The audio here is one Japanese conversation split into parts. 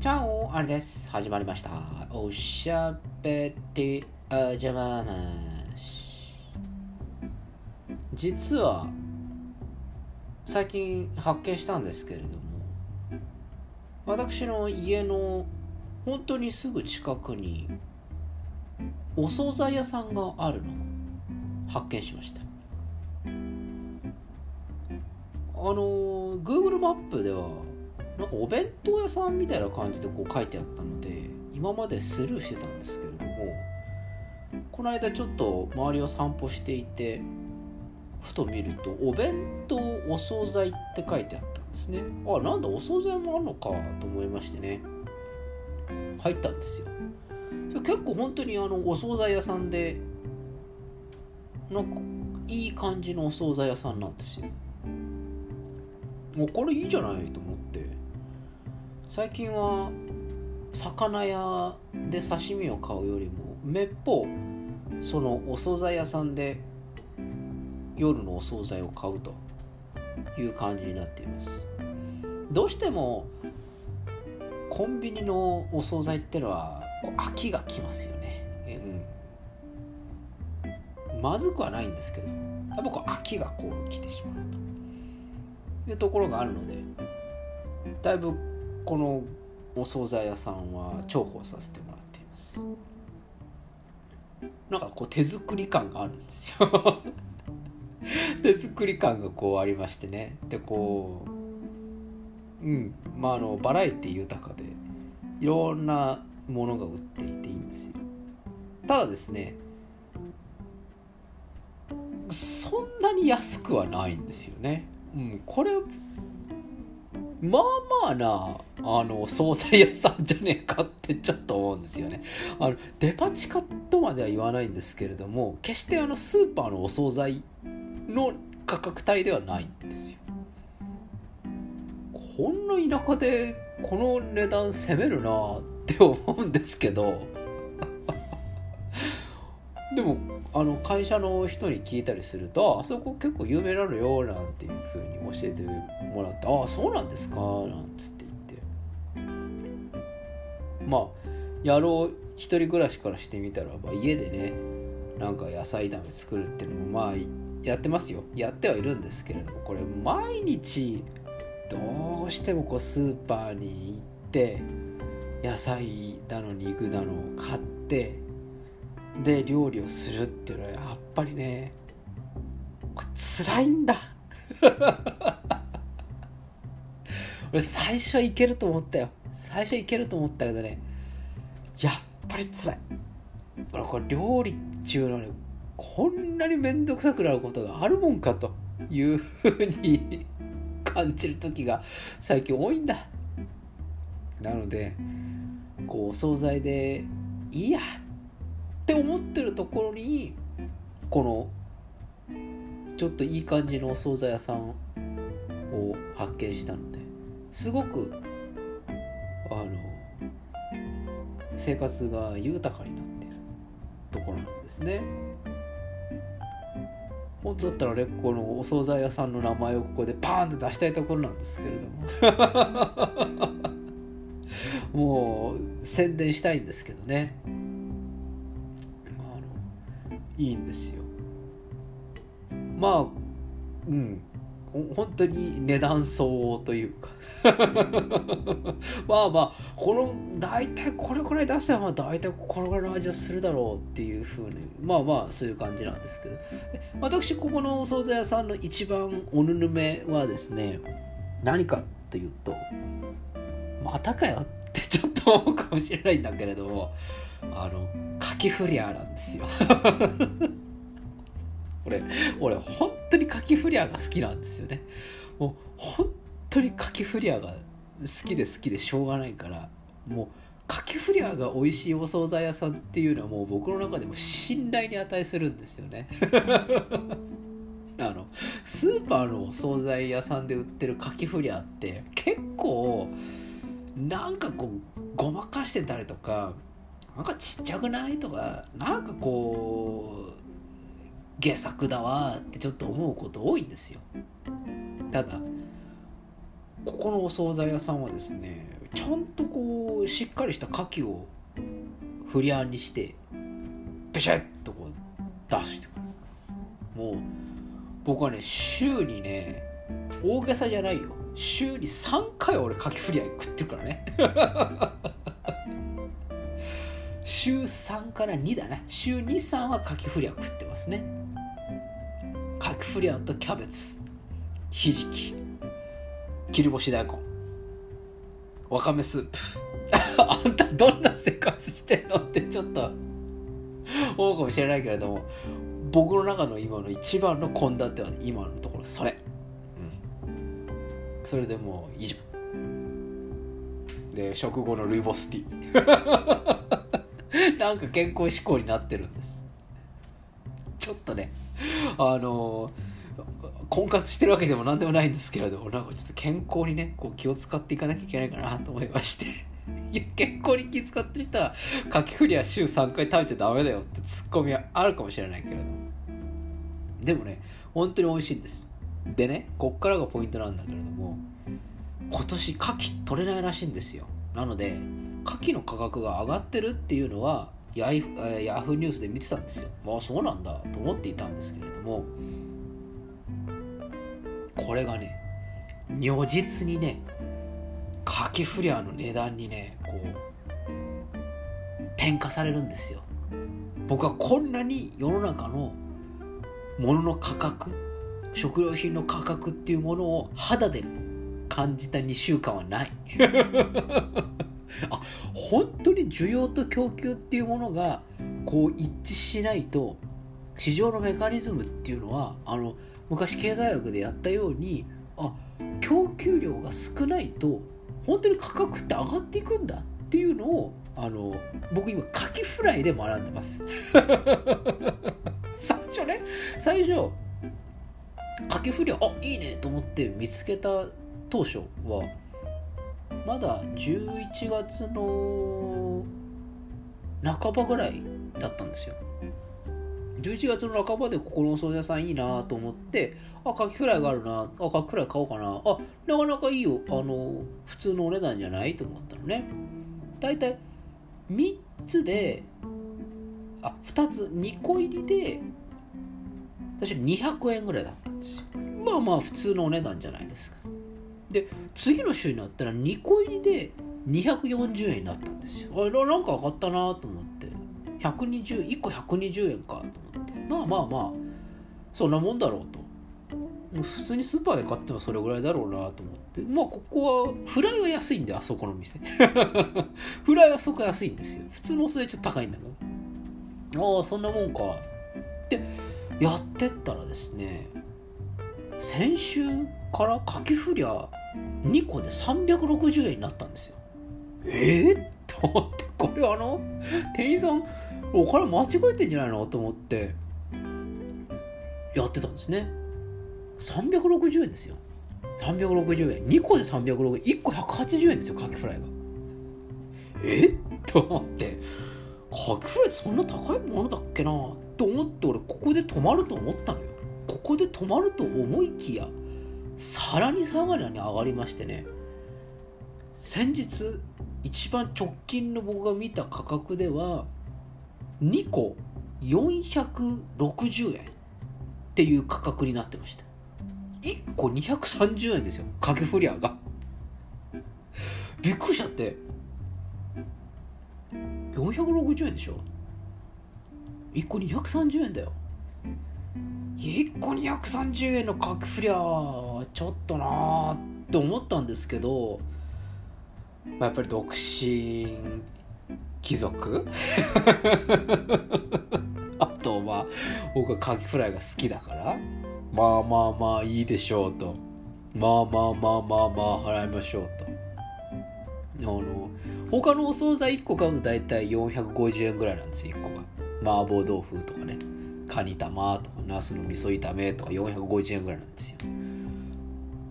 チャオあれです。始まりました。おしゃべりあじゃままし実は最近発見したんですけれども私の家の本当にすぐ近くにお惣菜屋さんがあるのを発見しました。あの Google マップではなんかお弁当屋さんみたいな感じでこう書いてあったので今までスルーしてたんですけれどもこの間ちょっと周りを散歩していてふと見ると「お弁当お惣菜」って書いてあったんですね。あなんだお惣菜もあるのかと思いましてね。入ったんですよ。結構本当にあのお惣菜屋さんでなんかいい感じのお惣菜屋さんなんですよ。もうこれいいじゃないと思っ最近は魚屋で刺身を買うよりもめっぽうそのお惣菜屋さんで夜のお惣菜を買うという感じになっています。どうしてもコンビニのお惣菜ってのは飽きがきますよね、うん、まずくはないんですけどやっぱこう飽きがこう来てしまうというところがあるのでだいぶこのお惣菜屋さんは重宝させてもらっています。なんかこう手作り感があるんですよ。手作り感がこうありましてね。でこううんまああのバラエティ豊かでいろんなものが売っていていいんですよ。ただですねそんなに安くはないんですよね、うん、これまあまあなあの惣菜屋さんじゃねえかってちょっと思うんですよね。あのデパ地下とまでは言わないんですけれども決してあのスーパーのお惣菜の価格帯ではないんですよ。こんな田舎でこの値段攻めるなって思うんですけど。でもあの会社の人に聞いたりすると「あそこ結構有名なのよ」なんていうふうに教えてもらって「ああそうなんですか」なんつって言って。まあ野郎一人暮らしからしてみたら、まあ、家でねなんか野菜炒め作るっていうのもまあやってますよ。やってはいるんですけれどもこれ毎日どうしてもこうスーパーに行って野菜だの肉だの買ってで料理をするっていうのはやっぱりね辛いんだ。俺最初はいけると思ったよ。最初はいけると思ったけどねやっぱり辛い。俺これ料理っちゅうのにこんなに面倒くさくなることがあるもんかというふうに 感じる時が最近多いんだ。なのでこうお惣菜でいいやっって思ってるところにこのちょっといい感じのお惣菜屋さんを発見したのですごくあの生活が豊かになってるところなんですね。本当だったらねこのお惣菜屋さんの名前をここでパーンって出したいところなんですけれども もう宣伝したいんですけどねいいんですよ。まあうん。本当に値段相応というか。まあまあこの大体これくらい出せばまあ大体これぐらいの味はするだろうっていうふうにまあまあそういう感じなんですけど。私ここのお惣菜屋さんの一番おぬぬめはですね何かというとまたかよってちょっと思うかもしれないんだけれどもあのカキフリアなんですよ。俺俺本当にカキフリアが好きなんですよね。もう本当にカキフリアが好きで好きでしょうがないからもうカキフリアが美味しいお惣菜屋さんっていうのはもう僕の中でも信頼に値するんですよね。あのスーパーのお惣菜屋さんで売ってるカキフリアって結構なんかこうごまかしてたりとかなんかちっちゃくないとかなんかこう下作だわってちょっと思うこと多いんですよ。ただここのお惣菜屋さんはですねちゃんとこうしっかりした牡蠣をフリアンにしてペシャッとこう出してくる。もう僕はね週にね大げさじゃないよ。週に3回俺牡蠣フリアン食ってるからね。週3から2だな。週23は牡蠣フリアン食ってますね。牡蠣フリアンとキャベツ。ひじき。切り干し大根。わかめスープ。あんたどんな生活してんのってちょっと。思うかもしれないけれども。僕の中の今の一番の献立は今のところそれ、うん、それでもう以上。で食後のルイボスティー なんか健康志向になってるんです。ちょっとねあの婚活してるわけでも何でもないんですけれどもなんかちょっと健康にねこう気を使っていかなきゃいけないかなと思いまして。いや健康に気使ってる人はかきフリは週3回食べちゃダメだよってツッコミはあるかもしれないけれどでもね本当に美味しいんです。でねこっからがポイントなんだけれども今年牡蠣取れないらしいんですよ。なので牡蠣の価格が上がってるっていうのはヤヤフーニュースで見てたんですよ。ああそうなんだと思っていたんですけれどもこれがね如実にねカキフリアの値段にねこう転嫁されるんですよ。僕はこんなに世の中のものの価格食料品の価格っていうものを肌で感じた2週間はない。あ本当に需要と供給っていうものがこう一致しないと市場のメカニズムっていうのはあの昔経済学でやったようにあ供給量が少ないと本当に価格って上がっていくんだっていうのをあの僕今カキフライで学んでます。最初ね最初カキフライあいいねと思って見つけた当初はまだ11月の半ばぐらいだったんですよ。11月の半ばでここのお惣菜屋さんいいなと思ってあカキフライがあるなあカキフライ買おうかなあなかなかいいよあの普通のお値段じゃないと思ったのね。だいたい3つであ2つ2個入りで確か200円ぐらいだったんですよ。まあまあ普通のお値段じゃないですか。で次の週になったら2個入りで240円になったんですよ。あれなんか上がったなと思って。120 1個120円かと思って。まあまあまあそんなもんだろうと。普通にスーパーで買ってもそれぐらいだろうなと思って。まあここはフライは安いんであそこの店。フライはそこ安いんですよ。普通のお酢でちょっと高いんだけど。ああそんなもんか。でやってったらですね先週からかきふりゃ2個で360円になったんですよ。ええ、と思ってこれあの店員さんお金間違えてんじゃないの？と思ってやってたんですね。360円ですよ。360円。2個で360円。1個180円ですよカキフライが。えと思ってカキフライそんな高いものだっけな？と思って俺ここで止まると思ったのよ。ここで止まると思いきやさらにさらに上がりましてね。先日一番直近の僕が見た価格では2個460円っていう価格になってました。1個230円ですよ。かけフリアが。びっくりしちゃって。460円でしょ？1個230円だよ。1個230円のかけフリアちょっとなーって思ったんですけど、まあ、やっぱり独身貴族？あとまあ僕はカキフライが好きだから？まあまあまあいいでしょうと。まあまあまあまあまあ払いましょうと。あの他のお惣菜1個買うと大体450円ぐらいなんですよ1個が。麻婆豆腐とかね。カニ玉とかナスの味噌炒めとか450円ぐらいなんですよ。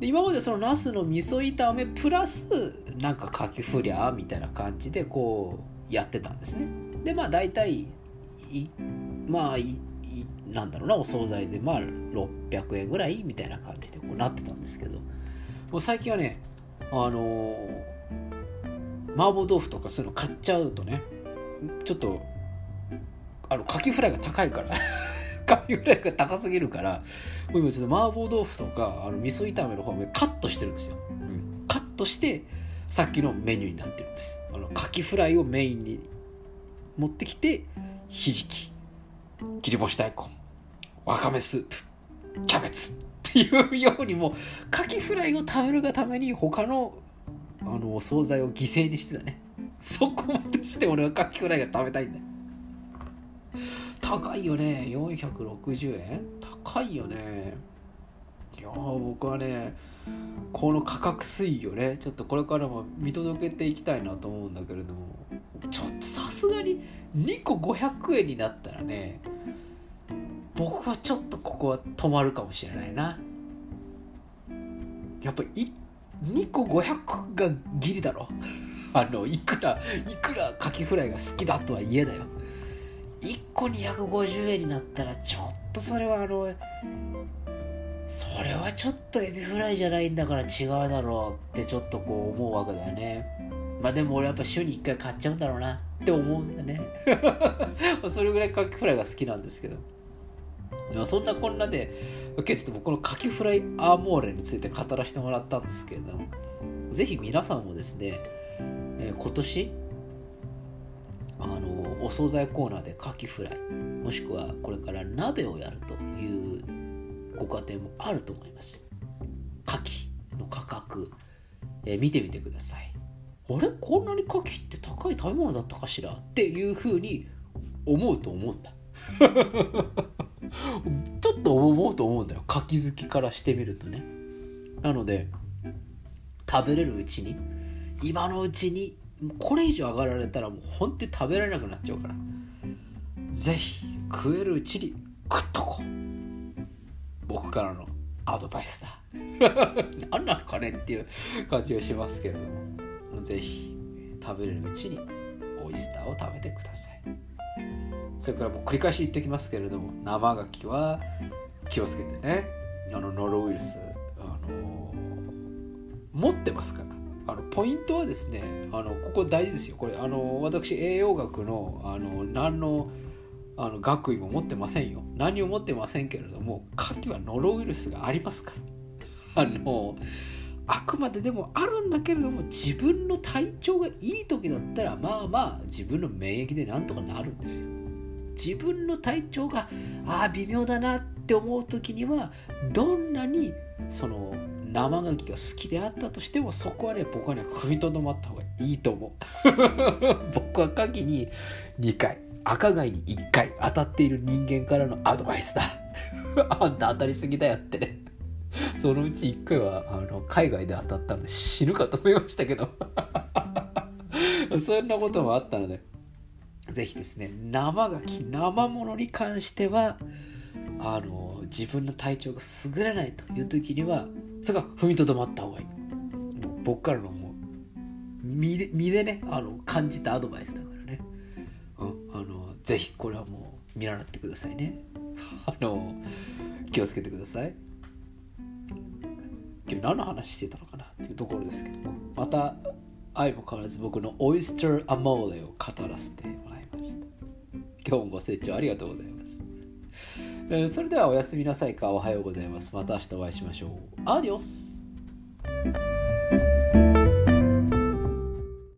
で今までそのナスの味噌炒めプラスなんかかきフリャーみたいな感じでこうやってたんですね。でまあ大体まあいなんだろうなお惣菜でまあ600円ぐらいみたいな感じでこうなってたんですけど。もう最近はねあのー、麻婆豆腐とかそういうの買っちゃうとねちょっとあのカキフライが高いから。カキフライが高すぎるからもう今ちょっと麻婆豆腐とかあの味噌炒めの方もカットしてるんですよ、うん、カットしてさっきのメニューになってるんです。あのカキフライをメインに持ってきてひじき切り干し大根わかめスープキャベツっていうようにもカキフライを食べるがために他のあのお惣菜を犠牲にしてたね。そこまでして俺はカキフライが食べたいんだよ高いよね。460円？高いよね。いや僕はねこの価格推移をねちょっとこれからも見届けていきたいなと思うんだけれども。ちょっとさすがに2個500円になったらね僕はちょっとここは止まるかもしれないな。やっぱ2個500がギリだろ。あのいくらいくらカキフライが好きだとはいえだよ1個250円になったらちょっとそれはあのそれはちょっとエビフライじゃないんだから違うだろうってちょっとこう思うわけだよね。まあでも俺やっぱ週に1回買っちゃうんだろうなって思うんだよね。それぐらいカキフライが好きなんですけど。まあそんなこんなで今日ちょっと僕のカキフライアーモーレについて語らせてもらったんですけれどもぜひ皆さんもですね、えー、今年あのお惣菜コーナーでカキフライもしくはこれから鍋をやるというご家庭もあると思います。牡蠣の価格、えー、見てみてください。あれ？こんなに牡蠣って高い食べ物だったかしら？っていうふうに思うと思うんだ。ちょっと思うと思うんだよ。牡蠣好きからしてみるとね。なので食べれるうちに今のうちにこれ以上上がられたらもう本当に食べられなくなっちゃうから。ぜひ食えるうちに食っとこう。僕からのアドバイスだ。何なのかねっていう感じがしますけれども。ぜひ食べれるうちにオイスターを食べてください。それからもう繰り返し言ってきますけれども生牡蠣は気をつけてね。あのノロウイルス、あの持ってますから。あのポイントはですねあのここ大事ですよ。これあの私栄養学のあの何のあの学位も持ってませんよ。何も持ってませんけれども牡蠣はノロウイルスがありますから。あのあくまででもあるんだけれども自分の体調がいい時だったらまあまあ自分の免疫でなんとかなるんですよ。自分の体調がああ微妙だなって思う時にはどんなにその生牡蠣が好きであったとしてもそこはね僕はね踏みとどまった方がいいと思う。僕は牡蠣に2回赤貝に1回当たっている人間からのアドバイスだ。あんた当たりすぎだよってね。そのうち1回はあの海外で当たったので死ぬかと思いましたけど。そんなこともあったのでぜひですね生牡蠣生ものに関してはあの自分の体調が優れないという時にはそれが踏みとどまった方がいい。僕からのもう身で身でねあの感じたアドバイスだからね、うん、あのぜひこれはもう見習ってくださいね。あの気をつけてください。今日何の話してたのかなっていうところですけども。また相も変わらず僕のオイスターアモーレを語らせてもらいました。今日もご清聴ありがとうございます。それではおやすみなさいか。おはようございます。また明日お会いしましょう。アディオス。